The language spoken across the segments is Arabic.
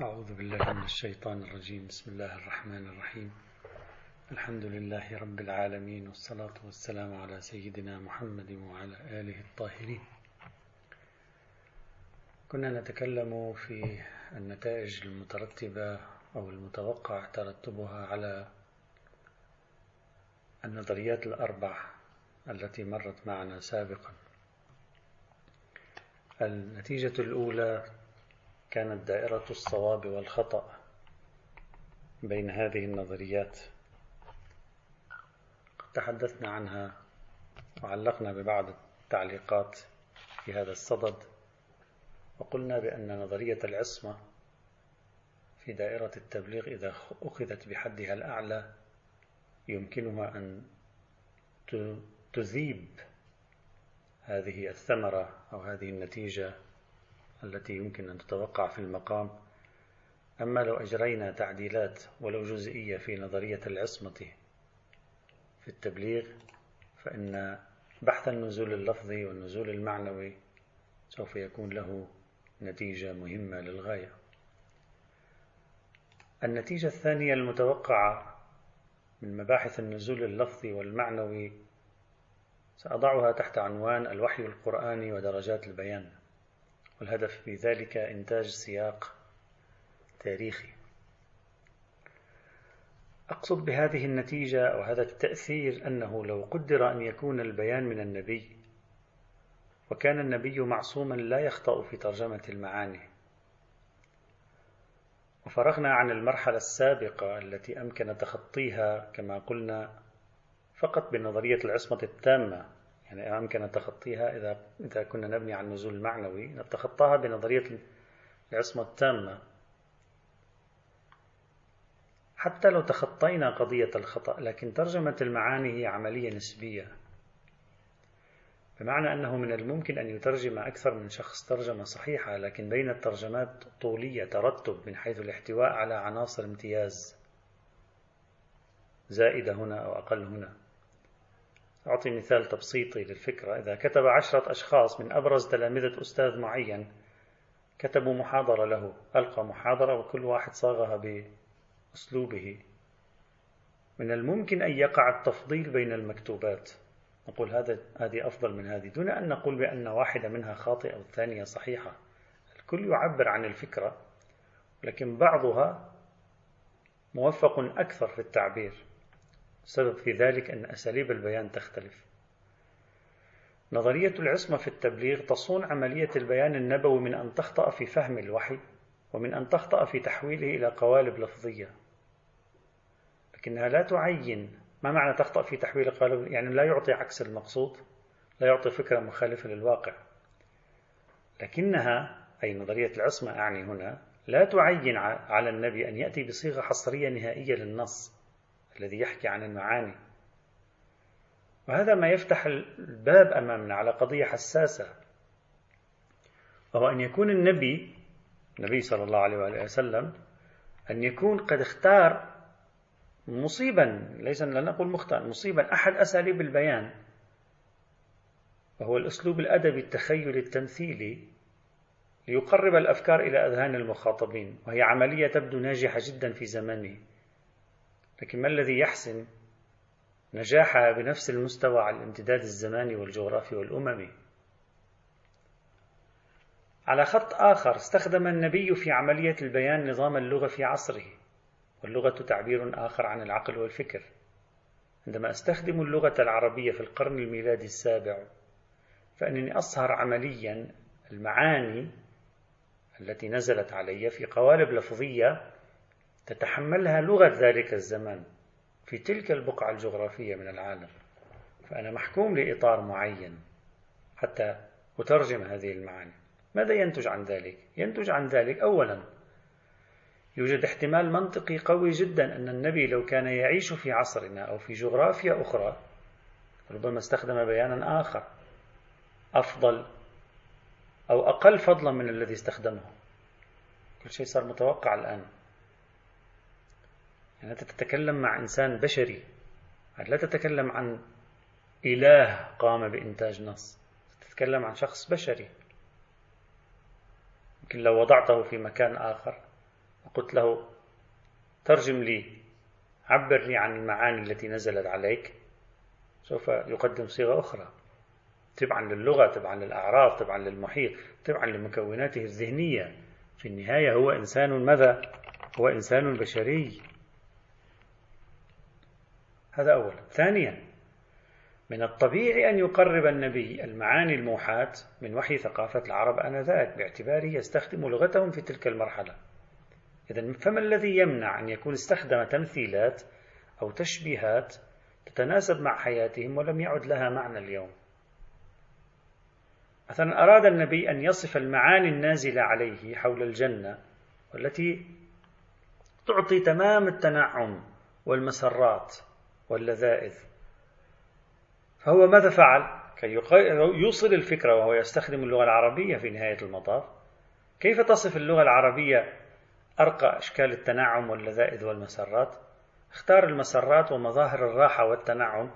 أعوذ بالله من الشيطان الرجيم. بسم الله الرحمن الرحيم. الحمد لله رب العالمين والصلاة والسلام على سيدنا محمد وعلى آله الطاهرين. كنا نتكلم في النتائج المترتبة أو المتوقع ترتبها على النظريات الأربع التي مرت معنا سابقا. النتيجة الأولى كانت دائرة الصواب والخطأ بين هذه النظريات. تحدثنا عنها وعلقنا ببعض التعليقات في هذا الصدد وقلنا بأن نظرية العصمة في دائرة التبليغ إذا أخذت بحدها الأعلى يمكنها أن تذيب هذه الثمرة أو هذه النتيجة التي يمكن أن تتوقع في المقام أما لو أجرينا تعديلات ولو جزئية في نظرية العصمة في التبليغ فإن بحث النزول اللفظي والنزول المعنوي سوف يكون له نتيجة مهمة للغاية. النتيجة الثانية المتوقعة من مباحث النزول اللفظي والمعنوي سأضعها تحت عنوان الوحي القرآني ودرجات البيان. والهدف في ذلك إنتاج سياق تاريخي. أقصد بهذه النتيجة أو هذا التأثير أنه لو قدر أن يكون البيان من النبي وكان النبي معصوما لا يخطأ في ترجمة المعاني. وفرغنا عن المرحلة السابقة التي أمكن تخطيها كما قلنا فقط بنظرية العصمة التامة يعني أمكن تخطيها إذا إذا كنا نبني على النزول المعنوي. نتخطاها بنظرية العصمة التامة. حتى لو تخطينا قضية الخطأ لكن ترجمة المعاني هي عملية نسبية. بمعنى أنه من الممكن أن يترجم أكثر من شخص ترجمة صحيحة لكن بين الترجمات طولية ترتب من حيث الاحتواء على عناصر امتياز زائدة هنا أو أقل هنا. أعطي مثال تبسيطي للفكرة. إذا كتب عشرة أشخاص من أبرز تلامذة أستاذ معين كتبوا محاضرة له ألقى محاضرة وكل واحد صاغها بأسلوبه. من الممكن أن يقع التفضيل بين المكتوبات. نقول هذا هذه أفضل من هذه. دون أن نقول بأن واحدة منها خاطئة والثانية صحيحة. الكل يعبر عن الفكرة لكن بعضها موفق أكثر في التعبير. السبب في ذلك أن أساليب البيان تختلف. نظرية العصمة في التبليغ تصون عملية البيان النبوي من أن تخطأ في فهم الوحي ومن أن تخطأ في تحويله إلى قوالب لفظية. لكنها لا تعين ما معنى تخطأ في تحويل قالب يعني لا يعطي عكس المقصود لا يعطي فكرة مخالفة للواقع. لكنها أي نظرية العصمة أعني هنا لا تعين على النبي أن يأتي بصيغة حصرية نهائية للنص. الذي يحكي عن المعاني. وهذا ما يفتح الباب أمامنا على قضية حساسة وهو أن يكون النبي النبي صلى الله عليه وآله وسلم أن يكون قد اختار مصيبا ليس لا نقول مخطئا مصيبا أحد أساليب البيان وهو الأسلوب الأدبي التخيلي التمثيلي ليقرب الأفكار إلى أذهان المخاطبين وهي عملية تبدو ناجحة جدا في زمانه. لكن ما الذي يحسم نجاحها بنفس المستوى على الامتداد الزماني والجغرافي والأممي؟ على خط آخر استخدم النبي في عملية البيان نظام اللغة في عصره واللغة تعبير آخر عن العقل والفكر. عندما أستخدم اللغة العربية في القرن الميلادي السابع فإنني أصهر عمليا المعاني التي نزلت علي في قوالب لفظية تتحملها لغة ذلك الزمان في تلك البقعة الجغرافية من العالم. فأنا محكوم لإطار معين حتى أترجم هذه المعاني. ماذا ينتج عن ذلك؟ ينتج عن ذلك أولا يوجد احتمال منطقي قوي جدا أن النبي لو كان يعيش في عصرنا أو في جغرافيا أخرى ربما استخدم بيانا آخر أفضل أو أقل فضلا من الذي استخدمه. كل شيء صار متوقع الآن. يعني أنت تتكلم مع إنسان بشري لا تتكلم عن إله قام بإنتاج نص تتكلم عن شخص بشري. يمكن لو وضعته في مكان آخر وقلت له ترجم لي عبر لي عن المعاني التي نزلت عليك سوف يقدم صيغة أخرى. تبعا للغة تبعا للأعراف تبعا للمحيط تبعا لمكوناته الذهنية. في النهاية هو إنسان ماذا؟ هو إنسان بشري. هذا أولا. ثانيا من الطبيعي أن يقرب النبي المعاني الموحاة من وحي ثقافة العرب آنذاك باعتباره يستخدم لغتهم في تلك المرحلة. إذا فما الذي يمنع أن يكون استخدم تمثيلات أو تشبيهات تتناسب مع حياتهم ولم يعد لها معنى اليوم؟ مثلا أراد النبي أن يصف المعاني النازلة عليه حول الجنة والتي تعطي تمام التنعم والمسرات. واللذائذ فهو ماذا فعل؟ كي يوصل الفكرة وهو يستخدم اللغة العربية في نهاية المطاف. كيف تصف اللغة العربية أرقى أشكال التنعم واللذائذ والمسرات؟ اختار المسرات ومظاهر الراحة والتنعم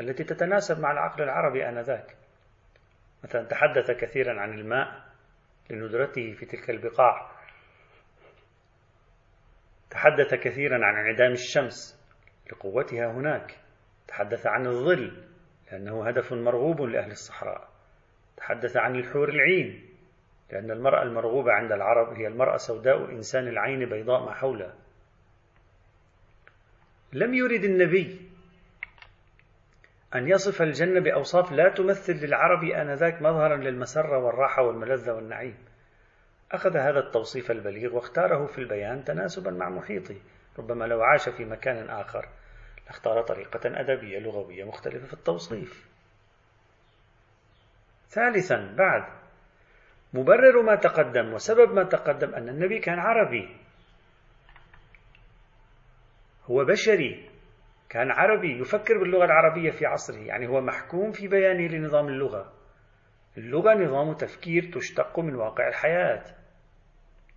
التي تتناسب مع العقل العربي آنذاك. مثلا تحدث كثيرا عن الماء لندرته في تلك البقاع. تحدث كثيرا عن انعدام الشمس. لقوتها هناك. تحدث عن الظل لأنه هدف مرغوب لأهل الصحراء. تحدث عن الحور العين لأن المرأة المرغوبة عند العرب هي المرأة سوداء إنسان العين بيضاء ما حولها لم يرد النبي أن يصف الجنة بأوصاف لا تمثل للعرب آنذاك مظهرا للمسرة والراحة والملذة والنعيم. أخذ هذا التوصيف البليغ واختاره في البيان تناسبا مع محيطه ربما لو عاش في مكان آخر. لاختار طريقة أدبية لغوية مختلفة في التوصيف. ثالثا بعد مبرر ما تقدم وسبب ما تقدم أن النبي كان عربي. هو بشري كان عربي يفكر باللغة العربية في عصره يعني هو محكوم في بيانه لنظام اللغة. اللغة نظام تفكير تشتق من واقع الحياة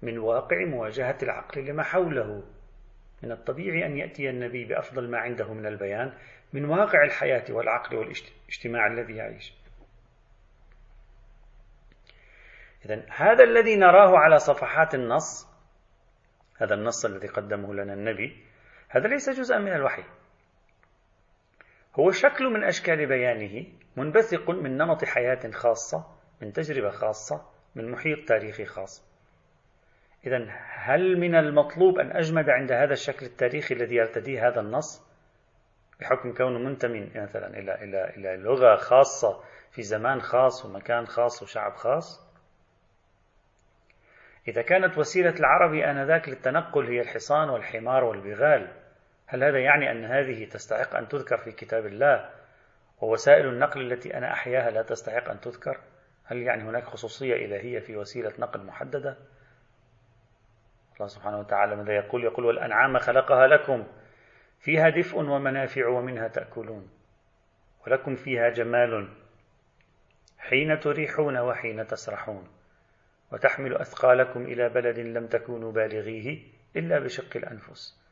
من واقع مواجهة العقل لما حوله. من الطبيعي أن يأتي النبي بأفضل ما عنده من البيان من واقع الحياة والعقل والاجتماع الذي يعيش. إذا هذا الذي نراه على صفحات النص هذا النص الذي قدمه لنا النبي هذا ليس جزءا من الوحي. هو شكل من أشكال بيانه منبثق من نمط حياة خاصة من تجربة خاصة من محيط تاريخي خاص. إذا هل من المطلوب أن أجمد عند هذا الشكل التاريخي الذي يرتديه هذا النص؟ بحكم كونه منتمي مثلا إلى إلى إلى لغة خاصة في زمان خاص ومكان خاص وشعب خاص؟ إذا كانت وسيلة العربي آنذاك للتنقل هي الحصان والحمار والبغال هل هذا يعني أن هذه تستحق أن تذكر في كتاب الله؟ ووسائل النقل التي أنا أحياها لا تستحق أن تذكر هل يعني هناك خصوصية إلهية في وسيلة نقل محددة؟ الله سبحانه وتعالى ماذا يقول؟ يقول والأنعام خلقها لكم فيها دفء ومنافع ومنها تأكلون ولكم فيها جمال حين تريحون وحين تسرحون وتحمل أثقالكم إلى بلد لم تكونوا بالغيه إلا بشق الأنفس.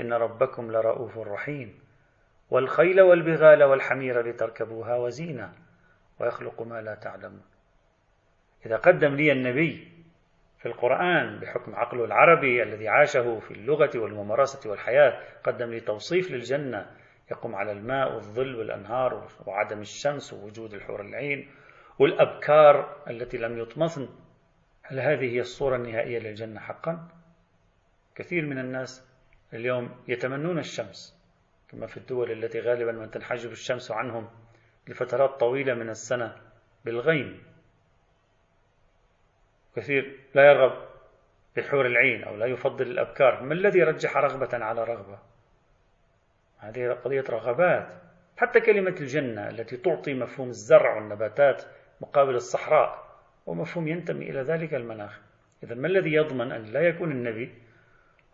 إن ربكم لرؤوف رحيم والخيل والبغال والحمير لتركبوها وزينة ويخلق ما لا تعلمون. إذا قدم لي النبي في القرآن بحكم عقله العربي الذي عاشه في اللغة والممارسة والحياة قدم لي توصيف للجنة يقوم على الماء والظل والأنهار وعدم الشمس ووجود الحور العين والأبكار التي لم يطمثن هل هذه هي الصورة النهائية للجنة حقا؟ كثير من الناس اليوم يتمنون الشمس كما في الدول التي غالبا ما تنحجب الشمس عنهم لفترات طويلة من السنة بالغيم كثير لا يرغب بحور العين أو لا يفضل الأبكار. ما الذي رجح رغبة على رغبة؟ هذه قضية رغبات. حتى كلمة الجنة التي تعطي مفهوم الزرع والنباتات مقابل الصحراء ومفهوم ينتمي إلى ذلك المناخ. إذا ما الذي يضمن أن لا يكون النبي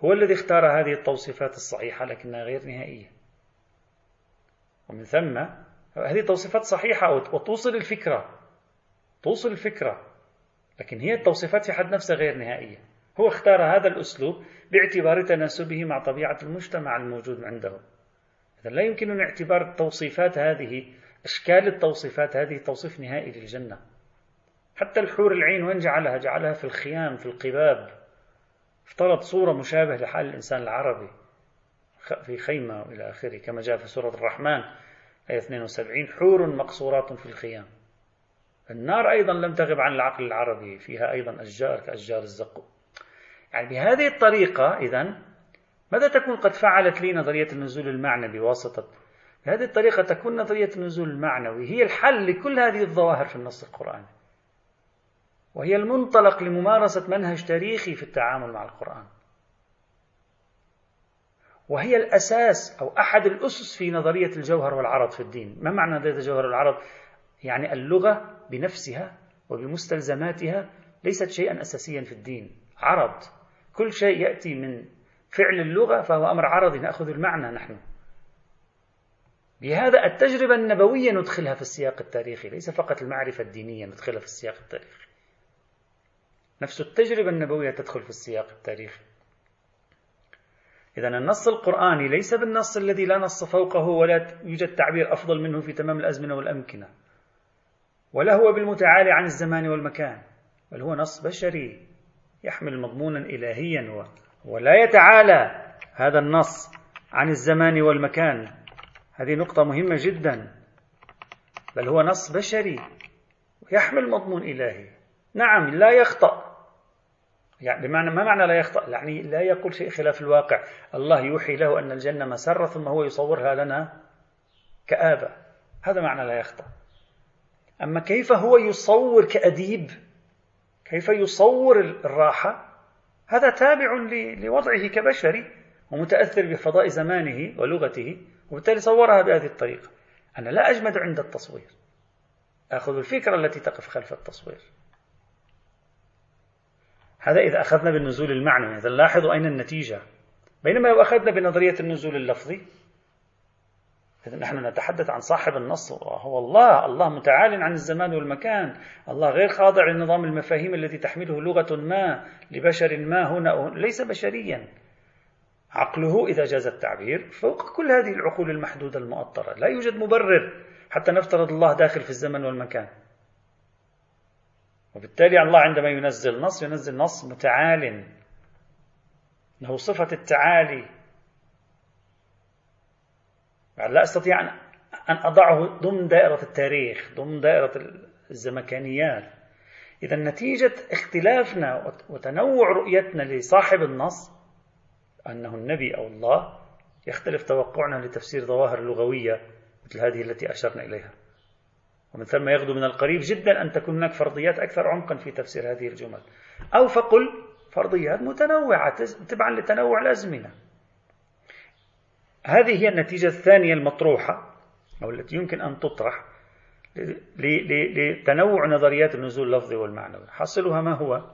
هو الذي اختار هذه التوصيفات الصحيحة لكنها غير نهائية؟ ومن ثم هذه توصيفات صحيحة وتوصل الفكرة. توصل الفكرة. لكن هي التوصيفات في حد نفسها غير نهائية. هو اختار هذا الأسلوب باعتبار تناسبه مع طبيعة المجتمع الموجود عنده إذا لا يمكننا اعتبار التوصيفات هذه أشكال التوصيفات هذه توصيف نهائي للجنة. حتى الحور العين وين جعلها؟ جعلها في الخيام في القباب افترض صورة مشابهة لحال الإنسان العربي في خيمة وإلى آخره كما جاء في سورة الرحمن آية 72 حور مقصورات في الخيام. النار أيضا لم تغب عن العقل العربي فيها أيضا أشجار كأشجار الزقوم يعني بهذه الطريقة إذا ماذا تكون قد فعلت لي نظرية النزول المعنوي بواسطة؟ بهذه الطريقة تكون نظرية النزول المعنوي هي الحل لكل هذه الظواهر في النص القرآني. وهي المنطلق لممارسة منهج تاريخي في التعامل مع القرآن. وهي الأساس أو أحد الأسس في نظرية الجوهر والعرض في الدين. ما معنى نظرية الجوهر والعرض؟ يعني اللغة بنفسها وبمستلزماتها ليست شيئا أساسيا في الدين. عرض. كل شيء يأتي من فعل اللغة فهو أمر عرضي نأخذ المعنى نحن. بهذا التجربة النبوية ندخلها في السياق التاريخي ليس فقط المعرفة الدينية ندخلها في السياق التاريخي. نفس التجربة النبوية تدخل في السياق التاريخي. إذا النص القرآني ليس بالنص الذي لا نص فوقه ولا يوجد تعبير أفضل منه في تمام الأزمنة والأمكنة. ولا هو بالمتعالي عن الزمان والمكان بل هو نص بشري يحمل مضمونا إلهيا ولا يتعالى هذا النص عن الزمان والمكان. هذه نقطة مهمة جدا بل هو نص بشري يحمل مضمون إلهي. نعم لا يخطأ. يعني بمعنى ما معنى لا يخطأ؟ يعني لا يقول شيء خلاف الواقع. الله يوحي له أن الجنة مسرة ثم هو يصورها لنا كآبة. هذا معنى لا يخطأ. أما كيف هو يصور كأديب؟ كيف يصور الراحة؟ هذا تابع لوضعه كبشري ومتأثر بفضاء زمانه ولغته وبالتالي صورها بهذه الطريقة. أنا لا أجمد عند التصوير. أخذ الفكرة التي تقف خلف التصوير. هذا إذا أخذنا بالنزول المعنوي إذا لاحظوا أين النتيجة؟ بينما لو أخذنا بنظرية النزول اللفظي إذا نحن نتحدث عن صاحب النص وهو الله الله متعال عن الزمان والمكان. الله غير خاضع لنظام المفاهيم التي تحمله لغة ما لبشر ما هنا ليس بشريا. عقله إذا جاز التعبير فوق كل هذه العقول المحدودة المؤطرة. لا يوجد مبرر حتى نفترض الله داخل في الزمن والمكان. وبالتالي الله عندما ينزل نص ينزل نص متعال. له صفة التعالي. لا أستطيع أن أضعه ضمن دائرة التاريخ ضمن دائرة الزمكانيات. إذا نتيجة اختلافنا وتنوع رؤيتنا لصاحب النص أنه النبي أو الله يختلف توقعنا لتفسير ظواهر لغوية مثل هذه التي أشرنا إليها. ومن ثم يغدو من القريب جدا أن تكون هناك فرضيات أكثر عمقا في تفسير هذه الجمل. أو فقل فرضيات متنوعة تبعا لتنوع الأزمنة هذه هي النتيجة الثانية المطروحة أو التي يمكن أن تطرح لتنوع نظريات النزول اللفظي والمعنوي. حاصلها ما هو؟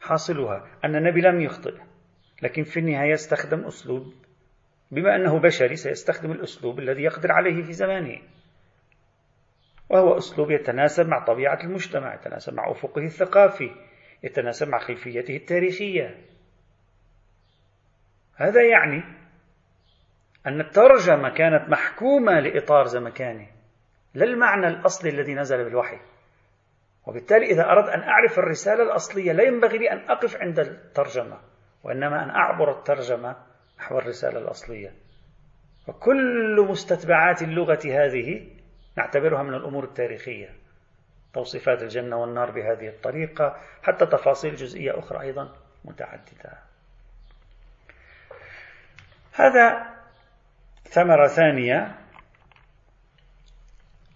حاصلها أن النبي لم يخطئ لكن في النهاية استخدم أسلوب بما أنه بشري سيستخدم الأسلوب الذي يقدر عليه في زمانه. وهو أسلوب يتناسب مع طبيعة المجتمع يتناسب مع أفقه الثقافي يتناسب مع خلفيته التاريخية. هذا يعني أن الترجمة كانت محكومة لإطار زمكاني لا المعنى الأصلي الذي نزل بالوحي. وبالتالي إذا أردت أن أعرف الرسالة الأصلية لا ينبغي لي أن أقف عند الترجمة وإنما أن أعبر الترجمة نحو الرسالة الأصلية. وكل مستتبعات اللغة هذه نعتبرها من الأمور التاريخية توصيفات الجنة والنار بهذه الطريقة حتى تفاصيل جزئية أخرى أيضا متعددة. هذا ثمرة ثانية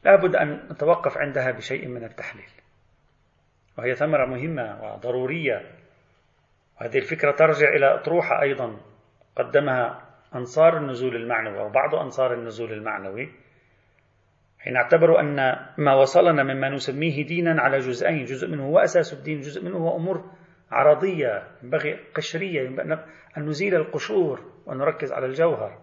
لابد أن نتوقف عندها بشيء من التحليل. وهي ثمرة مهمة وضرورية. وهذه الفكرة ترجع إلى أطروحة أيضا قدمها أنصار النزول المعنوي أو بعض أنصار النزول المعنوي حين اعتبروا أن ما وصلنا مما نسميه دينا على جزئين جزء منه هو أساس الدين جزء منه هو أمور عرضية ينبغي قشرية ينبغي أن نزيل القشور ونركز على الجوهر.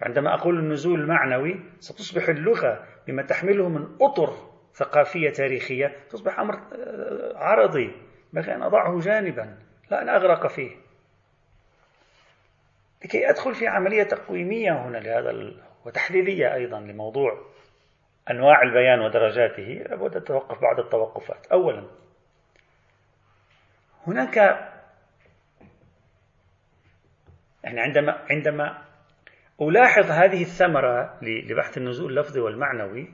فعندما أقول النزول المعنوي ستصبح اللغة بما تحمله من أطر ثقافية تاريخية تصبح أمر آه، عرضي ينبغي أن أضعه جانبا لا أن أغرق فيه. لكي أدخل في عملية تقويمية هنا لهذا وتحليلية أيضا لموضوع أنواع البيان ودرجاته لابد أن أتوقف بعض التوقفات. أولا هناك يعني عندما عندما ألاحظ هذه الثمرة لبحث النزول اللفظي والمعنوي.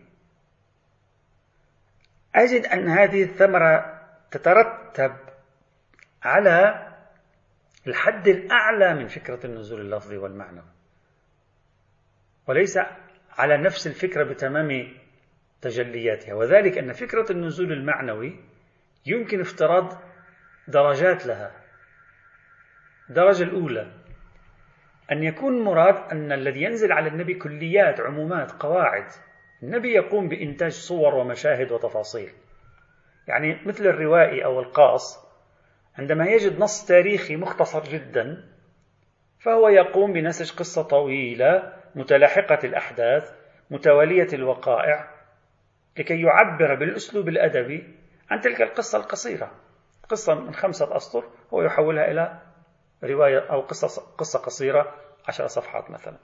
أجد أن هذه الثمرة تترتب على الحد الأعلى من فكرة النزول اللفظي والمعنوي. وليس على نفس الفكرة بتمام تجلياتها. وذلك أن فكرة النزول المعنوي يمكن افتراض درجات لها. الدرجة الأولى. أن يكون مراد أن الذي ينزل على النبي كليات عمومات قواعد. النبي يقوم بإنتاج صور ومشاهد وتفاصيل. يعني مثل الروائي أو القاص عندما يجد نص تاريخي مختصر جدا فهو يقوم بنسج قصة طويلة متلاحقة الأحداث متوالية الوقائع لكي يعبر بالأسلوب الأدبي عن تلك القصة القصيرة. قصة من خمسة أسطر هو يحولها إلى رواية أو قصة, قصة قصيرة عشر صفحات مثلا.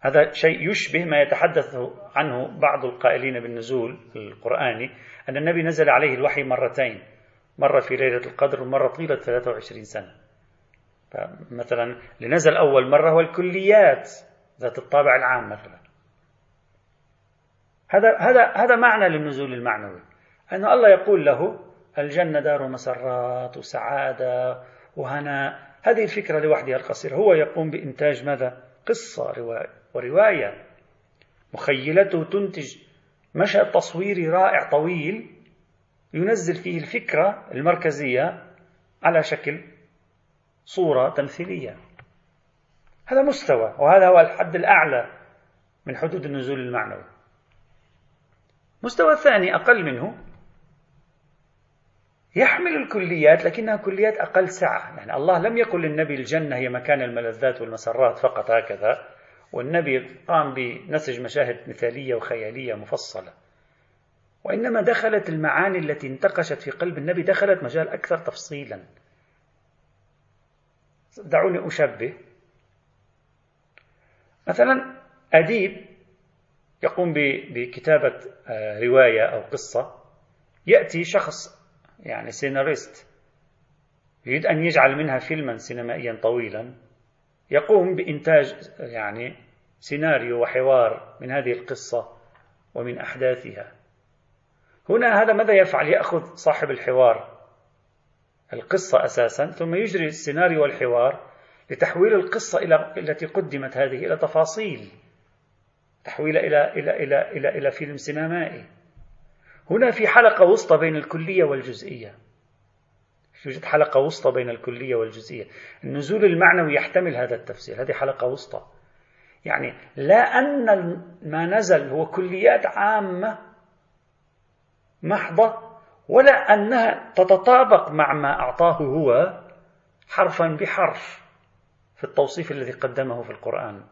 هذا شيء يشبه ما يتحدث عنه بعض القائلين بالنزول القرآني أن النبي نزل عليه الوحي مرتين مرة في ليلة القدر ومرة طيلة 23 سنة. مثلا لنزل أول مرة هو الكليات ذات الطابع العام مثلا. هذا هذا هذا معنى للنزول المعنوي. أن الله يقول له الجنة دار مسرات وسعادة وهناء هذه الفكرة لوحدها القصيرة. هو يقوم بإنتاج ماذا؟ قصة رواية. ورواية مخيلته تنتج مشهد تصويري رائع طويل ينزل فيه الفكرة المركزية على شكل صورة تمثيلية. هذا مستوى وهذا هو الحد الأعلى من حدود النزول المعنوي. مستوى ثاني أقل منه يحمل الكليات لكنها كليات أقل سعة. يعني الله لم يقل للنبي الجنة هي مكان الملذات والمسرات فقط هكذا. والنبي قام بنسج مشاهد مثالية وخيالية مفصلة. وإنما دخلت المعاني التي انتقشت في قلب النبي دخلت مجال أكثر تفصيلا. دعوني أشبه. مثلا أديب يقوم بكتابة آه، رواية أو قصة يأتي شخص يعني سيناريست. يريد أن يجعل منها فيلما سينمائيا طويلا. يقوم بإنتاج يعني سيناريو وحوار من هذه القصة ومن أحداثها. هنا هذا ماذا يفعل؟ يأخذ صاحب الحوار القصة أساسا ثم يجري السيناريو والحوار لتحويل القصة إلى التي قدمت هذه إلى تفاصيل تحويل إلى إلى إلى إلى إلى فيلم سينمائي. هنا في حلقة وسطى بين الكلية والجزئية. يوجد حلقة وسطى بين الكلية والجزئية. النزول المعنوي يحتمل هذا التفسير. هذه حلقة وسطى. يعني لا أن ما نزل هو كليات عامة محضة ولا أنها تتطابق مع ما أعطاه هو حرفا بحرف في التوصيف الذي قدمه في القرآن.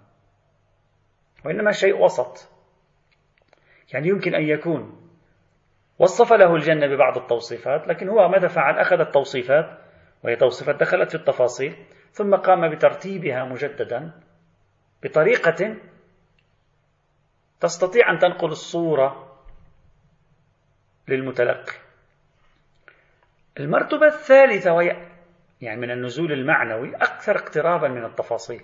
وإنما شيء وسط. يعني يمكن أن يكون وصف له الجنة ببعض التوصيفات لكن هو ماذا فعل أخذ التوصيفات وهي توصيفات دخلت في التفاصيل ثم قام بترتيبها مجددا بطريقة تستطيع أن تنقل الصورة للمتلقي. المرتبة الثالثة وهي يعني من النزول المعنوي أكثر اقترابا من التفاصيل.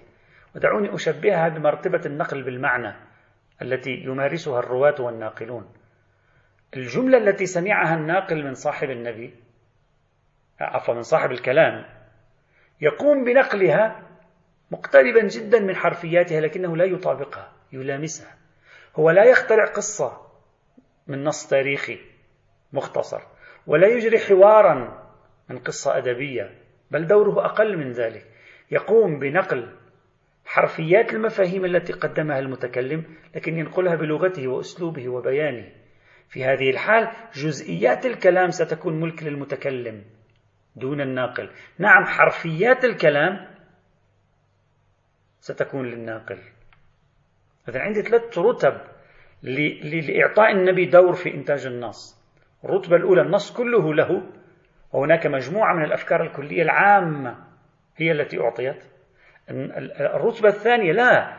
ودعوني أشبهها بمرتبة النقل بالمعنى التي يمارسها الرواة والناقلون. الجملة التي سمعها الناقل من صاحب النبي عفوا من صاحب الكلام يقوم بنقلها مقتربا جدا من حرفياتها لكنه لا يطابقها يلامسها. هو لا يخترع قصة من نص تاريخي مختصر ولا يجري حوارا من قصة أدبية بل دوره أقل من ذلك. يقوم بنقل حرفيات المفاهيم التي قدمها المتكلم لكن ينقلها بلغته وأسلوبه وبيانه. في هذه الحال جزئيات الكلام ستكون ملك للمتكلم دون الناقل. نعم حرفيات الكلام ستكون للناقل. إذا عندي ثلاث رتب لإعطاء النبي دور في إنتاج النص. الرتبة الأولى النص كله له وهناك مجموعة من الأفكار الكلية العامة هي التي أعطيت. الرتبة الثانية لا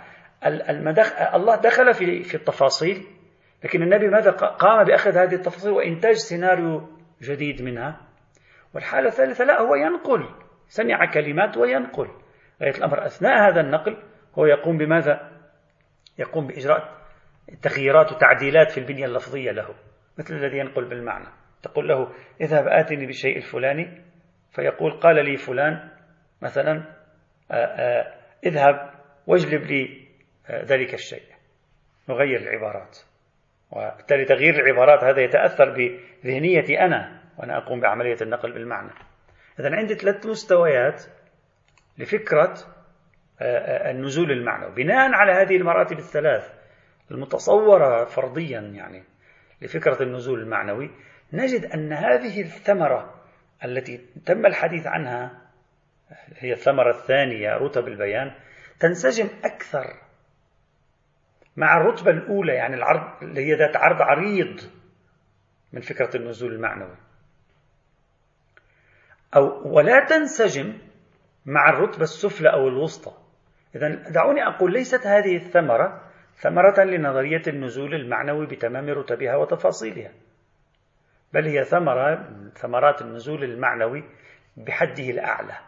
الله دخل في في التفاصيل. لكن النبي ماذا قام بأخذ هذه التفاصيل وإنتاج سيناريو جديد منها. والحالة الثالثة لا هو ينقل سمع كلمات وينقل. غاية الأمر أثناء هذا النقل هو يقوم بماذا؟ يقوم بإجراء تغييرات وتعديلات في البنية اللفظية له مثل الذي ينقل بالمعنى. تقول له اذهب آتني بالشيء الفلاني. فيقول قال لي فلان مثلا اذهب واجلب لي ذلك الشيء. نغير العبارات. وبالتالي تغيير العبارات هذا يتأثر بذهنيتي أنا وأنا أقوم بعملية النقل بالمعنى. إذا عندي ثلاث مستويات لفكرة النزول المعنوي بناء على هذه المراتب الثلاث المتصورة فرضيا يعني لفكرة النزول المعنوي نجد أن هذه الثمرة التي تم الحديث عنها هي الثمرة الثانية رتب البيان تنسجم أكثر مع الرتبة الأولى يعني العرض اللي هي ذات عرض عريض من فكرة النزول المعنوي. أو ولا تنسجم مع الرتبة السفلى أو الوسطى. إذا دعوني أقول ليست هذه الثمرة ثمرة لنظرية النزول المعنوي بتمام رتبها وتفاصيلها بل هي ثمرة ثمرات النزول المعنوي بحده الأعلى.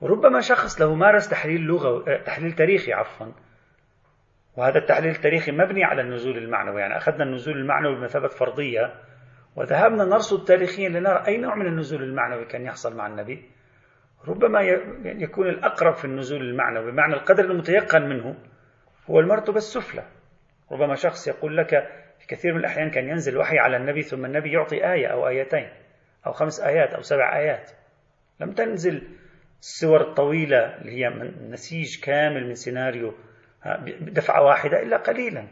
وربما شخص له مارس تحليل لغة تحليل تاريخي عفوا. وهذا التحليل التاريخي مبني على النزول المعنوي يعني أخذنا النزول المعنوي بمثابة فرضية وذهبنا نرصد تاريخيا لنرى أي نوع من النزول المعنوي كان يحصل مع النبي. ربما يكون الأقرب في النزول المعنوي بمعنى القدر المتيقن منه هو المرتبة السفلى. ربما شخص يقول لك في كثير من الأحيان كان ينزل وحي على النبي ثم النبي يعطي آية أو آيتين أو خمس آيات أو سبع آيات. لم تنزل السور الطويلة اللي هي من نسيج كامل من سيناريو بدفعة واحدة إلا قليلا.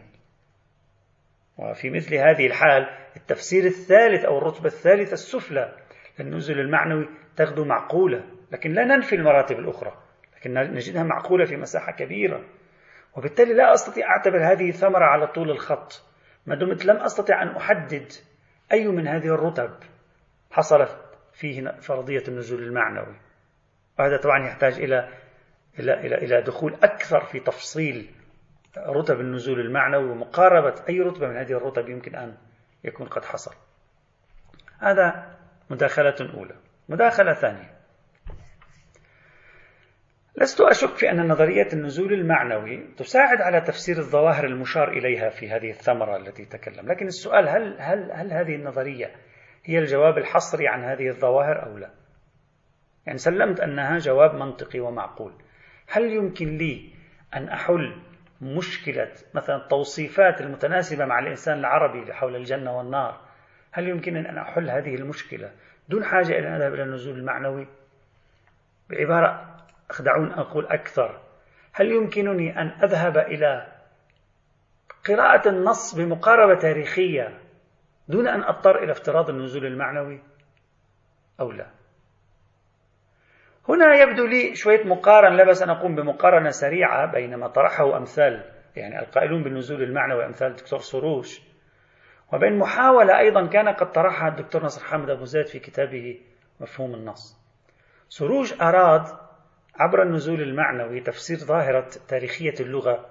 وفي مثل هذه الحال التفسير الثالث أو الرتبة الثالثة السفلى للنزول المعنوي تغدو معقولة لكن لا ننفي المراتب الأخرى لكن نجدها معقولة في مساحة كبيرة. وبالتالي لا أستطيع أعتبر هذه ثمرة على طول الخط. ما دمت لم أستطع أن أحدد أي من هذه الرتب حصلت فيه فرضية النزول المعنوي. وهذا طبعا يحتاج إلى إلى إلى إلى دخول أكثر في تفصيل رتب النزول المعنوي ومقاربة أي رتبة من هذه الرتب يمكن أن يكون قد حصل. هذا مداخلة أولى. مداخلة ثانية. لست أشك في أن نظرية النزول المعنوي تساعد على تفسير الظواهر المشار إليها في هذه الثمرة التي تكلم، لكن السؤال هل هل هل هذه النظرية هي الجواب الحصري عن هذه الظواهر أو لا؟ يعني سلمت أنها جواب منطقي ومعقول. هل يمكن لي أن أحل مشكلة مثلا التوصيفات المتناسبة مع الإنسان العربي حول الجنة والنار؟ هل يمكنني أن أحل هذه المشكلة دون حاجة إلى أن أذهب إلى النزول المعنوي؟ بعبارة أخدعون أقول أكثر. هل يمكنني أن أذهب إلى قراءة النص بمقاربة تاريخية دون أن أضطر إلى افتراض النزول المعنوي؟ أو لا؟ هنا يبدو لي شوية مقارنة لا بأس أن أقوم بمقارنة سريعة بين ما طرحه أمثال يعني القائلون بالنزول المعنوي أمثال الدكتور سروش. وبين محاولة أيضا كان قد طرحها الدكتور نصر حامد أبو زيد في كتابه مفهوم النص. سروج أراد عبر النزول المعنوي تفسير ظاهرة تاريخية اللغة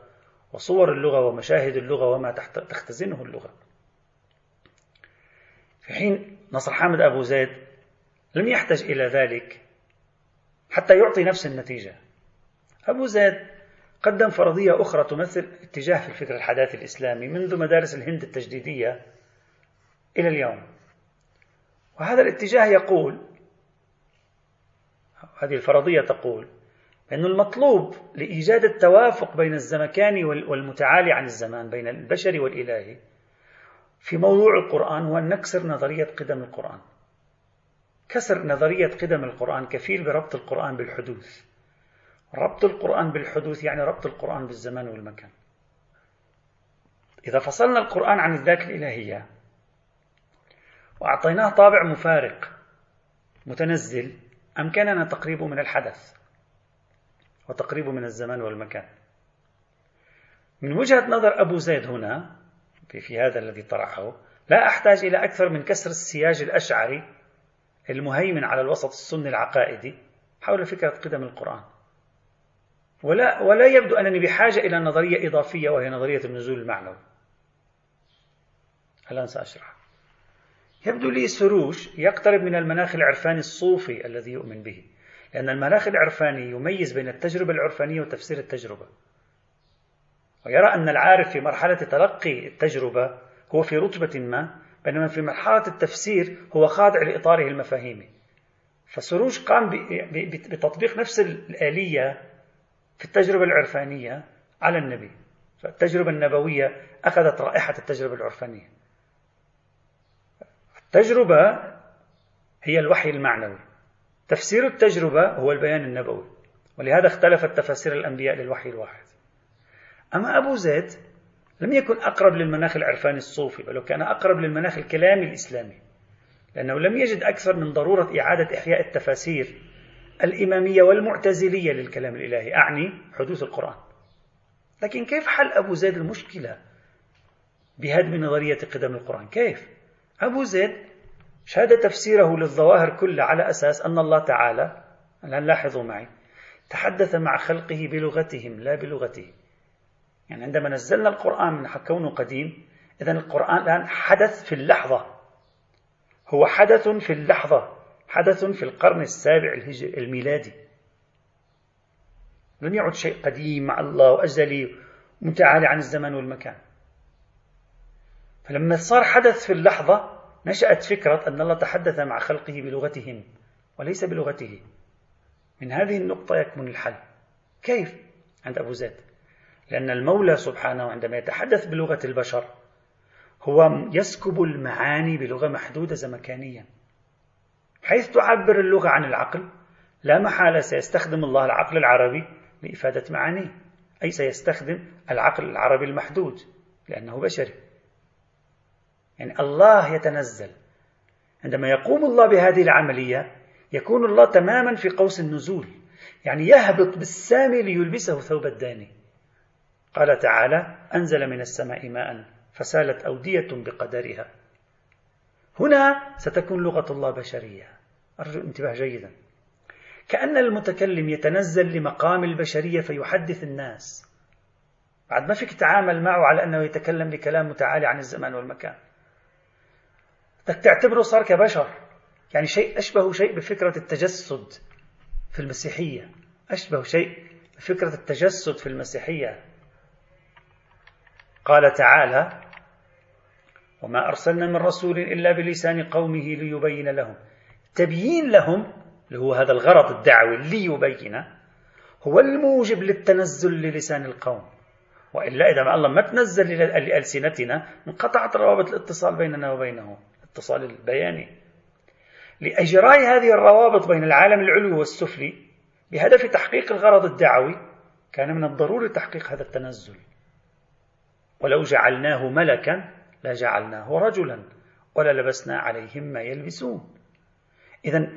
وصور اللغة ومشاهد اللغة وما تختزنه اللغة. في حين نصر حامد أبو زيد لم يحتج إلى ذلك حتى يعطي نفس النتيجة. أبو زيد قدم فرضية أخرى تمثل اتجاه في الفكر الحداثي الإسلامي منذ مدارس الهند التجديدية إلى اليوم. وهذا الاتجاه يقول هذه الفرضية تقول أن المطلوب لإيجاد التوافق بين الزمكاني والمتعالي عن الزمان بين البشري والإلهي في موضوع القرآن هو أن نكسر نظرية قدم القرآن. كسر نظرية قدم القرآن كفيل بربط القرآن بالحدوث. ربط القرآن بالحدوث يعني ربط القرآن بالزمان والمكان. إذا فصلنا القرآن عن الذات الإلهية وأعطيناه طابع مفارق متنزل أمكننا تقريبه من الحدث وتقريبه من الزمان والمكان. من وجهة نظر أبو زيد هنا في, في هذا الذي طرحه لا أحتاج إلى أكثر من كسر السياج الأشعري المهيمن على الوسط السني العقائدي حول فكرة قدم القرآن. ولا ولا يبدو أنني بحاجة إلى نظرية إضافية وهي نظرية النزول المعنوي. الآن سأشرح. يبدو لي سروش يقترب من المناخ العرفاني الصوفي الذي يؤمن به لأن المناخ العرفاني يميز بين التجربة العرفانية وتفسير التجربة. ويرى أن العارف في مرحلة تلقي التجربة هو في رتبة ما بينما في مرحلة التفسير هو خاضع لإطاره المفاهيمي. فسروج قام بتطبيق نفس الآلية في التجربة العرفانية على النبي. فالتجربة النبوية أخذت رائحة التجربة العرفانية. التجربة هي الوحي المعنوي. تفسير التجربة هو البيان النبوي ولهذا اختلفت تفاسير الأنبياء للوحي الواحد. أما أبو زيد لم يكن أقرب للمناخ العرفاني الصوفي بل كان أقرب للمناخ الكلامي الإسلامي. لأنه لم يجد أكثر من ضرورة إعادة إحياء التفاسير الإمامية والمعتزلية للكلام الإلهي. أعني حدوث القرآن. لكن كيف حل أبو زيد المشكلة بهدم نظرية قدم القرآن؟ كيف؟ أبو زيد شهد تفسيره للظواهر كلها على أساس أن الله تعالى الآن لاحظوا معي تحدث مع خلقه بلغتهم لا بلغته. يعني عندما نزلنا القرآن من كونه قديم إذا القرآن الآن حدث في اللحظة. هو حدث في اللحظة حدث في القرن السابع الهجري الميلادي. لم يعد شيء قديم مع الله وأزلي متعالي عن الزمان والمكان. فلما صار حدث في اللحظة نشأت فكرة أن الله تحدث مع خلقه بلغتهم وليس بلغته. من هذه النقطة يكمن الحل. كيف؟ عند أبو زيد؟ لأن المولى سبحانه عندما يتحدث بلغة البشر هو يسكب المعاني بلغة محدودة زمكانيا. حيث تعبر اللغة عن العقل لا محالة سيستخدم الله العقل العربي لإفادة معانيه أي سيستخدم العقل العربي المحدود لأنه بشري. يعني الله يتنزل. عندما يقوم الله بهذه العملية يكون الله تماما في قوس النزول يعني يهبط بالسامي ليلبسه ثوب الداني. قال تعالى أنزل من السماء ماء فسالت أودية بقدرها. هنا ستكون لغة الله بشرية. أرجو الانتباه جيدا. كأن المتكلم يتنزل لمقام البشرية فيحدث الناس. بعد ما فيك تتعامل معه على أنه يتكلم بكلام متعالي عن الزمان والمكان. بدك تعتبره صار كبشر. يعني شيء أشبه شيء بفكرة التجسد في المسيحية. أشبه شيء بفكرة التجسد في المسيحية. قال تعالى وما أرسلنا من رسول إلا بلسان قومه ليبين لهم. تبيين لهم اللي هو هذا الغرض الدعوي ليبين هو الموجب للتنزل للسان القوم. وإلا إذا ما الله ما تنزل لألسنتنا انقطعت روابط الاتصال بيننا وبينه الاتصال البياني. لإجراء هذه الروابط بين العالم العلوي والسفلي بهدف تحقيق الغرض الدعوي كان من الضروري تحقيق هذا التنزل. ولو جعلناه ملكا لجعلناه رجلا وللبسنا عليهم ما يلبسون. إذا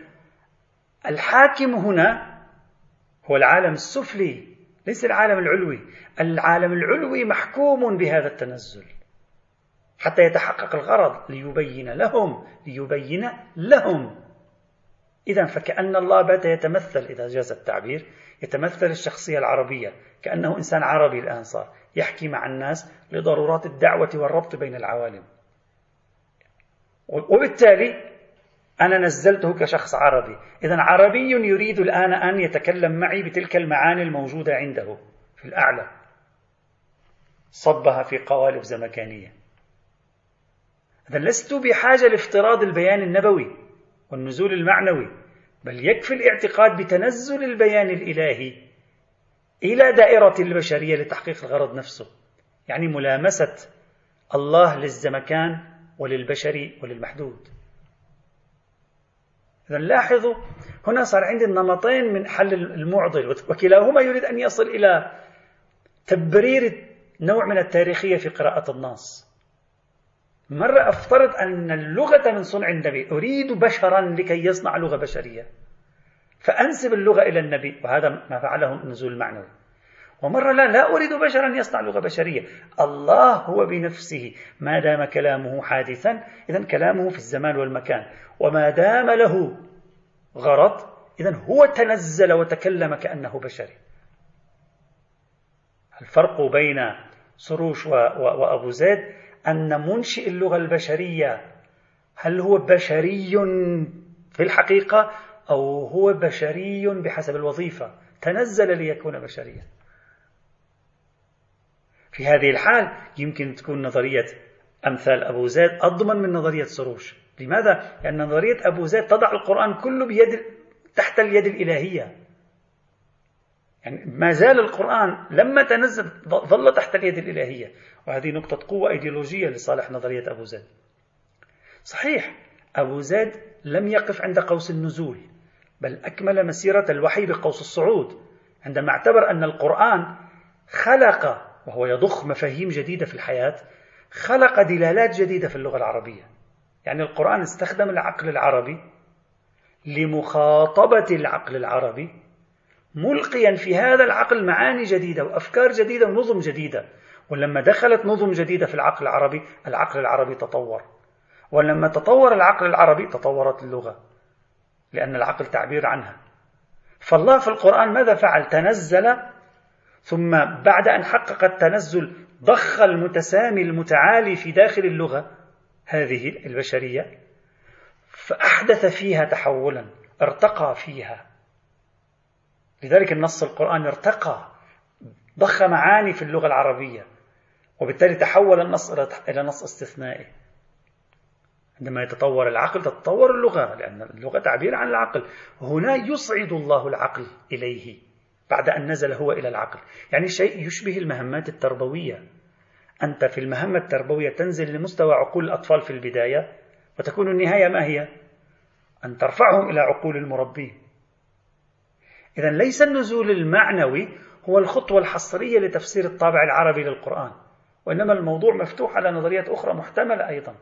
الحاكم هنا هو العالم السفلي ليس العالم العلوي. العالم العلوي محكوم بهذا التنزل حتى يتحقق الغرض ليبين لهم ليبين لهم. إذا فكأن الله بات يتمثل إذا جاز التعبير يتمثل الشخصية العربية كأنه إنسان عربي الآن صار يحكي مع الناس لضرورات الدعوة والربط بين العوالم. وبالتالي أنا نزلته كشخص عربي. إذا عربي يريد الآن أن يتكلم معي بتلك المعاني الموجودة عنده في الأعلى. صبها في قوالب زمكانية. إذا لست بحاجة لافتراض البيان النبوي والنزول المعنوي. بل يكفي الاعتقاد بتنزل البيان الإلهي إلى دائرة البشرية لتحقيق الغرض نفسه يعني ملامسة الله للزمكان وللبشر وللمحدود. إذا لاحظوا هنا صار عندي النمطين من حل المعضل وكلاهما يريد أن يصل إلى تبرير نوع من التاريخية في قراءة النص. مرة أفترض أن اللغة من صنع النبي. أريد بشرا لكي يصنع لغة بشرية. فأنسب اللغة إلى النبي. وهذا ما فعله النزول المعنوي ومرة لا لا أريد بشرا يصنع لغة بشرية. الله هو بنفسه. ما دام كلامه حادثا إذا كلامه في الزمان والمكان. وما دام له غرض إذا هو تنزل وتكلم كأنه بشري. الفرق بين سروش وأبو زيد أن منشئ اللغة البشرية هل هو بشري في الحقيقة أو هو بشري بحسب الوظيفة؟ تنزل ليكون بشريا. في هذه الحال يمكن تكون نظرية أمثال أبو زيد أضمن من نظرية سروش. لماذا؟ لأن نظرية أبو زيد تضع القرآن كله بيد تحت اليد الإلهية. يعني ما زال القرآن لما تنزل ظل تحت اليد الإلهية. وهذه نقطة قوة أيديولوجية لصالح نظرية أبو زيد. صحيح أبو زيد لم يقف عند قوس النزول بل أكمل مسيرة الوحي بقوس الصعود عندما اعتبر أن القرآن خلق وهو يضخ مفاهيم جديدة في الحياة خلق دلالات جديدة في اللغة العربية. يعني القرآن استخدم العقل العربي لمخاطبة العقل العربي ملقيا في هذا العقل معاني جديدة وأفكار جديدة ونظم جديدة. ولما دخلت نظم جديدة في العقل العربي العقل العربي تطور. ولما تطور العقل العربي تطورت اللغة لأن العقل تعبير عنها. فالله في القرآن ماذا فعل؟ تنزل ثم بعد أن حقق التنزل ضخ المتسامي المتعالي في داخل اللغة هذه البشرية فأحدث فيها تحولا ارتقى فيها. لذلك النص القرآني ارتقى ضخ معاني في اللغة العربية وبالتالي تحول النص إلى نص استثنائي. عندما يتطور العقل تتطور اللغة لأن اللغة تعبير عن العقل. هنا يصعد الله العقل إليه بعد أن نزل هو إلى العقل. يعني شيء يشبه المهمات التربوية. أنت في المهمة التربوية تنزل لمستوى عقول الأطفال في البداية وتكون النهاية ما هي؟ أن ترفعهم إلى عقول المربين إذا ليس النزول المعنوي هو الخطوة الحصرية لتفسير الطابع العربي للقرآن وإنما الموضوع مفتوح على نظريات أخرى محتملة أيضا.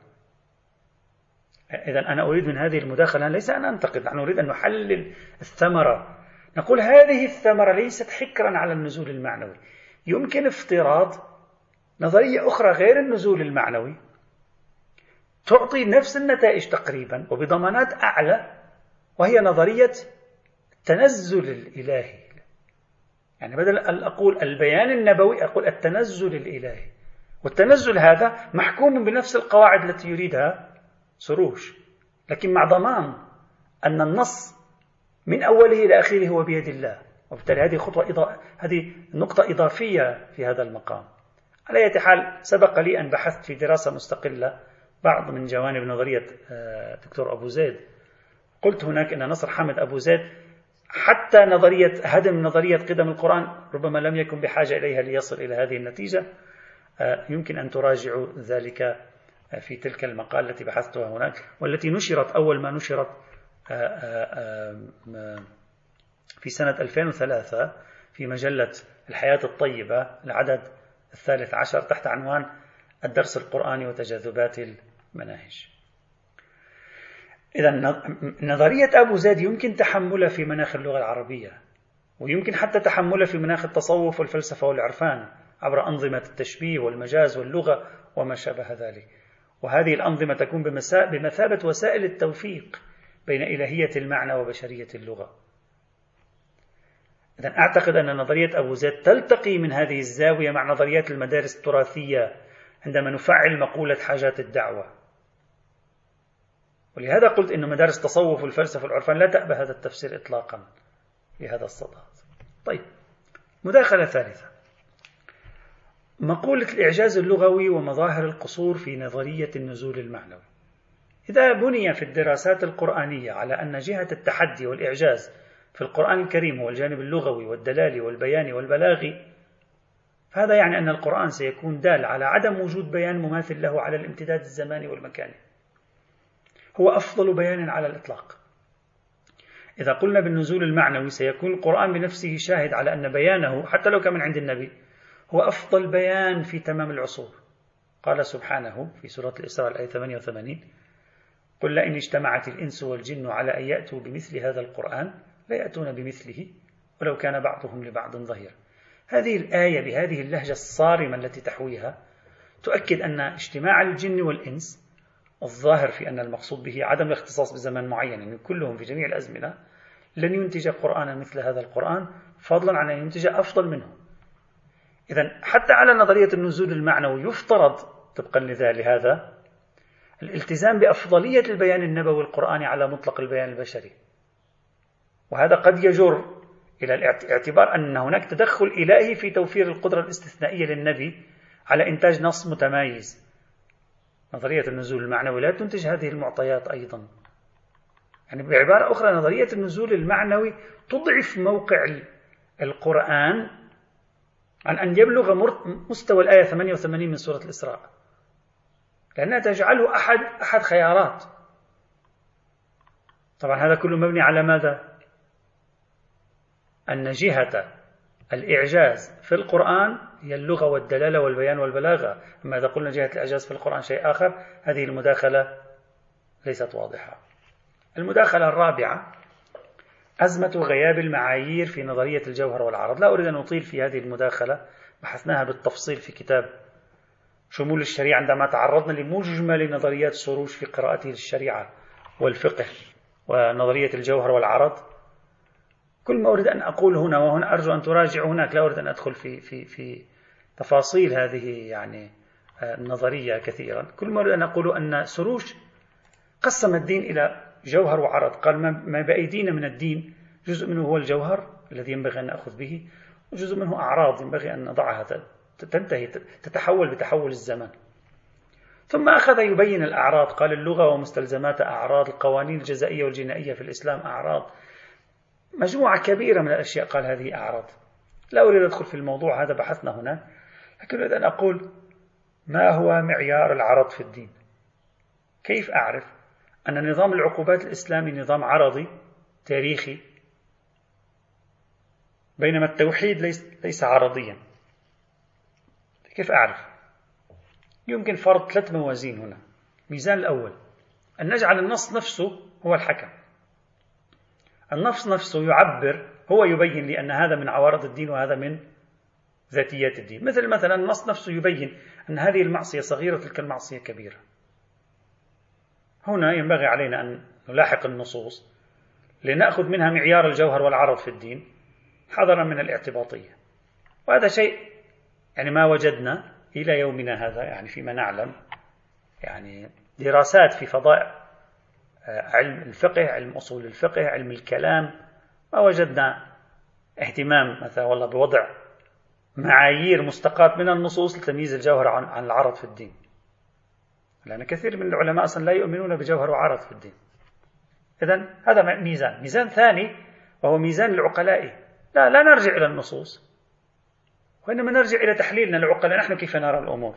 إذا أنا أريد من هذه المداخلة ليس أن أنتقد نحن نريد أن نحلل الثمرة. نقول هذه الثمرة ليست حكرا على النزول المعنوي. يمكن افتراض نظرية أخرى غير النزول المعنوي تعطي نفس النتائج تقريبا وبضمانات أعلى وهي نظرية التنزل الإلهي. يعني بدل أن أقول البيان النبوي أقول التنزل الإلهي. والتنزل هذا محكوم بنفس القواعد التي يريدها سروش. لكن مع ضمان أن النص من أوله إلى آخره هو بيد الله. وبالتالي هذه خطوة إضاء هذه نقطة إضافية في هذا المقام. على أي حال سبق لي أن بحثت في دراسة مستقلة بعض من جوانب نظرية آه، دكتور أبو زيد. قلت هناك أن نصر حامد أبو زيد حتى نظرية هدم نظرية قدم القرآن ربما لم يكن بحاجة إليها ليصل إلى هذه النتيجة. آه، يمكن أن تراجعوا ذلك آه، في تلك المقال التي بحثتها هناك والتي نشرت أول ما نشرت في سنة 2003 في مجلة الحياة الطيبة العدد الثالث عشر تحت عنوان الدرس القرآني وتجاذبات المناهج. إذا نظرية أبو زيد يمكن تحملها في مناخ اللغة العربية ويمكن حتى تحملها في مناخ التصوف والفلسفة والعرفان عبر أنظمة التشبيه والمجاز واللغة وما شابه ذلك. وهذه الأنظمة تكون بمثابة وسائل التوفيق بين إلهية المعنى وبشرية اللغة. إذا أعتقد أن نظرية أبو زيد تلتقي من هذه الزاوية مع نظريات المدارس التراثية عندما نفعل مقولة حاجات الدعوة. ولهذا قلت أن مدارس التصوف والفلسفة والعرفان لا تأبى هذا التفسير إطلاقا لهذا الصدد. طيب مداخلة ثالثة. مقولة الإعجاز اللغوي ومظاهر القصور في نظرية النزول المعنوي. إذا بني في الدراسات القرآنية على أن جهة التحدي والإعجاز في القرآن الكريم هو الجانب اللغوي والدلالي والبياني والبلاغي فهذا يعني أن القرآن سيكون دال على عدم وجود بيان مماثل له على الامتداد الزماني والمكاني. هو أفضل بيان على الإطلاق. إذا قلنا بالنزول المعنوي سيكون القرآن بنفسه شاهد على أن بيانه حتى لو كان من عند النبي هو أفضل بيان في تمام العصور. قال سبحانه في سورة الإسراء الآية 88 قل لئن اجتمعت الإنس والجن على أن يأتوا بمثل هذا القرآن لا يأتون بمثله ولو كان بعضهم لبعض ظهيرا. هذه الآية بهذه اللهجة الصارمة التي تحويها تؤكد أن اجتماع الجن والإنس الظاهر في أن المقصود به عدم الاختصاص بزمن معين يعني كلهم في جميع الأزمنة لن ينتج قرآنا مثل هذا القرآن فضلا عن أن ينتج أفضل منه. إذا حتى على نظرية النزول المعنوي يفترض طبقا لهذا الالتزام بأفضلية البيان النبوي القرآني على مطلق البيان البشري. وهذا قد يجر إلى الاعتبار أن هناك تدخل إلهي في توفير القدرة الاستثنائية للنبي على إنتاج نص متمايز نظرية النزول المعنوي لا تنتج هذه المعطيات أيضا. يعني بعبارة أخرى نظرية النزول المعنوي تضعف موقع القرآن عن أن يبلغ مستوى الآية 88 من سورة الإسراء. لأنها تجعله أحد أحد خيارات. طبعا هذا كله مبني على ماذا؟ أن جهة الإعجاز في القرآن هي اللغة والدلالة والبيان والبلاغة. أما إذا قلنا جهة الإعجاز في القرآن شيء آخر؟ هذه المداخلة ليست واضحة. المداخلة الرابعة أزمة غياب المعايير في نظرية الجوهر والعرض. لا أريد أن أطيل في هذه المداخلة بحثناها بالتفصيل في كتاب شمول الشريعة عندما تعرضنا لمجمل نظريات سروش في قراءته للشريعة والفقه ونظرية الجوهر والعرض. كل ما أريد أن أقول هنا وهنا أرجو أن تراجعوا هناك لا أريد أن أدخل في في في تفاصيل هذه يعني آه، النظرية كثيرا. كل ما أريد أن أقول أن سروش قسم الدين إلى جوهر وعرض. قال ما بأيدينا من الدين؟ جزء منه هو الجوهر الذي ينبغي أن نأخذ به وجزء منه أعراض ينبغي أن نضعها تنتهي تتحول بتحول الزمان ثم أخذ يبين الأعراض قال اللغة ومستلزمات أعراض القوانين الجزائية والجنائية في الإسلام أعراض مجموعة كبيرة من الأشياء قال هذه أعراض. لا أريد أدخل في الموضوع هذا بحثنا هنا لكن أريد أن أقول ما هو معيار العرض في الدين؟ كيف أعرف أن نظام العقوبات الإسلامي نظام عرضي تاريخي بينما التوحيد ليس, ليس عرضيا؟ كيف أعرف؟ يمكن فرض ثلاث موازين هنا. ميزان الأول أن نجعل النص نفسه هو الحكم. النص نفسه يعبر هو يبين لي أن هذا من عوارض الدين وهذا من ذاتيات الدين. مثل مثلا النص نفسه يبين أن هذه المعصية صغيرة تلك المعصية كبيرة. هنا ينبغي علينا أن نلاحق النصوص لنأخذ منها معيار الجوهر والعرض في الدين حذرا من الاعتباطية. وهذا شيء يعني ما وجدنا إلى يومنا هذا يعني فيما نعلم يعني دراسات في فضاء علم الفقه علم أصول الفقه علم الكلام ما وجدنا اهتمام مثلا والله بوضع معايير مستقاة من النصوص لتمييز الجوهر عن, عن العرض في الدين. لأن كثير من العلماء أصلا لا يؤمنون بجوهر وعرض في الدين. إذا هذا ميزان. ميزان ثاني وهو ميزان العقلاء. لا لا نرجع إلى النصوص. وإنما نرجع إلى تحليلنا العقلاء نحن كيف نرى الأمور؟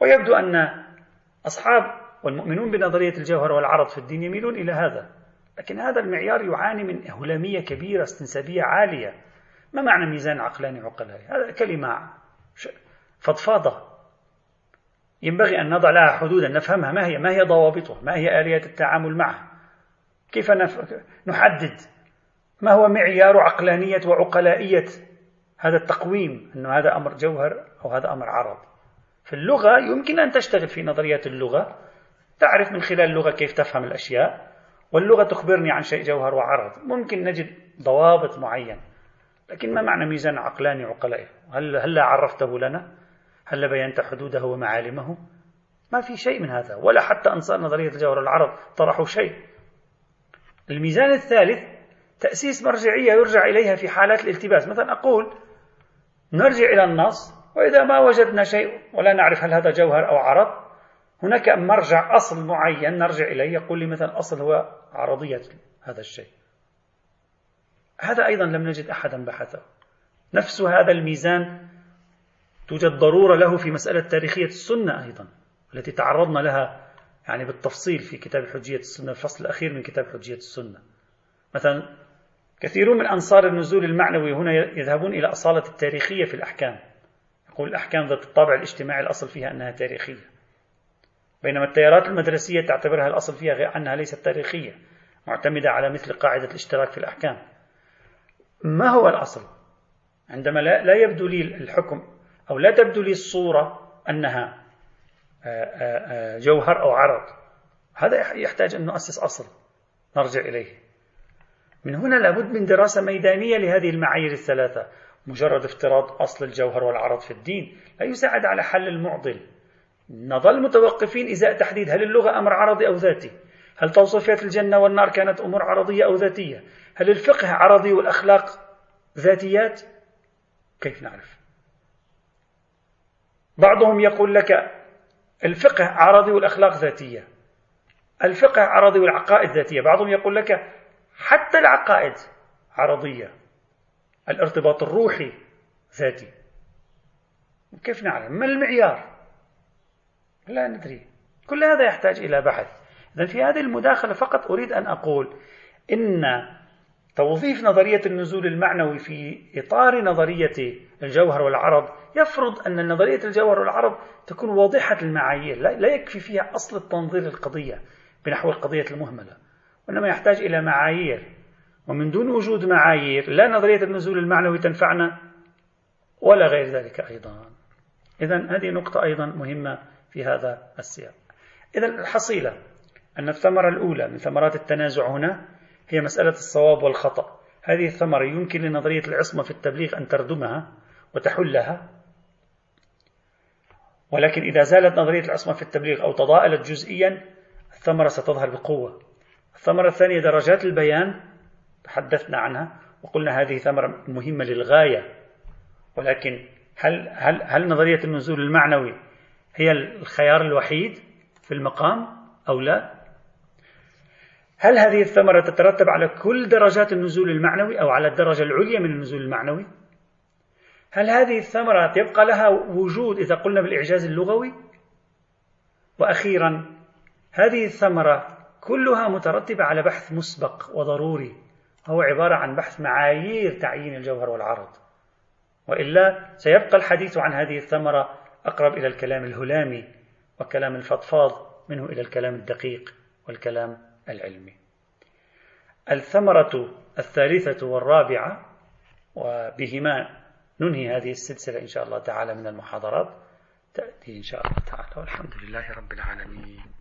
ويبدو أن أصحاب والمؤمنون بنظرية الجوهر والعرض في الدين يميلون إلى هذا. لكن هذا المعيار يعاني من هلامية كبيرة استنسابية عالية. ما معنى ميزان عقلاني عقلاني هذا كلمة فضفاضة. ينبغي أن نضع لها حدودا نفهمها. ما هي ما هي ضوابطها؟ ما هي آليات التعامل معها؟ كيف نحدد؟ ما هو معيار عقلانية وعقلائية هذا التقويم؟ أنه هذا أمر جوهر أو هذا أمر عرض. في اللغة يمكن أن تشتغل في نظريات اللغة تعرف من خلال اللغة كيف تفهم الأشياء؟ واللغة تخبرني عن شيء جوهر وعرض. ممكن نجد ضوابط معينة لكن ما معنى ميزان عقلاني عقلائي هل هل عرفته لنا؟ هل بينت حدوده ومعالمه؟ ما في شيء من هذا ولا حتى أنصار نظرية الجوهر والعرض طرحوا شيء. الميزان الثالث تأسيس مرجعية يرجع إليها في حالات الالتباس. مثلا أقول نرجع إلى النص وإذا ما وجدنا شيء ولا نعرف هل هذا جوهر أو عرض هناك مرجع أصل معين نرجع إليه. يقول لي مثلا أصل هو عرضية هذا الشيء. هذا أيضا لم نجد أحدا بحثه. نفس هذا الميزان توجد ضرورة له في مسألة تاريخية السنة أيضا التي تعرضنا لها يعني بالتفصيل في كتاب حجية السنة الفصل الأخير من كتاب حجية السنة. مثلا كثيرون من أنصار النزول المعنوي هنا يذهبون إلى أصالة التاريخية في الأحكام. يقول الأحكام ذات الطابع الاجتماعي الأصل فيها أنها تاريخية. بينما التيارات المدرسية تعتبرها الأصل فيها أنها ليست تاريخية معتمدة على مثل قاعدة الاشتراك في الأحكام. ما هو الأصل؟ عندما لا, يبدو لي الحكم أو لا تبدو لي الصورة أنها جوهر أو عرض هذا يحتاج أن نؤسس أصل نرجع إليه. من هنا لابد من دراسة ميدانية لهذه المعايير الثلاثة مجرد افتراض أصل الجوهر والعرض في الدين لا يساعد على حل المعضل. نظل متوقفين إزاء تحديد. هل اللغة أمر عرضي أو ذاتي؟ هل توصيفات الجنة والنار كانت أمور عرضية أو ذاتية؟ هل الفقه عرضي والأخلاق ذاتيات؟ كيف نعرف؟ بعضهم يقول لك الفقه عرضي والأخلاق ذاتية. الفقه عرضي والعقائد ذاتية. بعضهم يقول لك حتى العقائد عرضية. الارتباط الروحي ذاتي. كيف نعلم ما المعيار؟ لا ندري. كل هذا يحتاج إلى بحث. إذا في هذه المداخلة فقط أريد أن أقول إن توظيف نظرية النزول المعنوي في إطار نظرية الجوهر والعرض يفرض أن نظرية الجوهر والعرض تكون واضحة المعايير لا يكفي فيها أصل التنظير القضية بنحو القضية المهملة وإنما يحتاج إلى معايير. ومن دون وجود معايير لا نظرية النزول المعنوي تنفعنا ولا غير ذلك أيضا. إذا هذه نقطة أيضا مهمة في هذا السياق. إذا الحصيلة أن الثمرة الأولى من ثمرات التنازع هنا هي مسألة الصواب والخطأ. هذه الثمرة يمكن لنظرية العصمة في التبليغ أن تردمها وتحلها ولكن إذا زالت نظرية العصمة في التبليغ أو تضاءلت جزئيا الثمرة ستظهر بقوة. الثمرة الثانية درجات البيان تحدثنا عنها وقلنا هذه ثمرة مهمة للغاية ولكن هل هل هل نظرية النزول المعنوي هي الخيار الوحيد في المقام أو لا؟ هل هذه الثمرة تترتب على كل درجات النزول المعنوي أو على الدرجة العليا من النزول المعنوي؟ هل هذه الثمرة يبقى لها وجود إذا قلنا بالإعجاز اللغوي؟ وأخيرا هذه الثمرة كلها مترتبة على بحث مسبق وضروري هو عبارة عن بحث معايير تعيين الجوهر والعرض وإلا سيبقى الحديث عن هذه الثمرة أقرب إلى الكلام الهلامي وكلام الفضفاض منه إلى الكلام الدقيق والكلام العلمي. الثمرة الثالثة والرابعة وبهما ننهي هذه السلسلة إن شاء الله تعالى من المحاضرات. تأتي إن شاء الله تعالى. والحمد لله رب العالمين.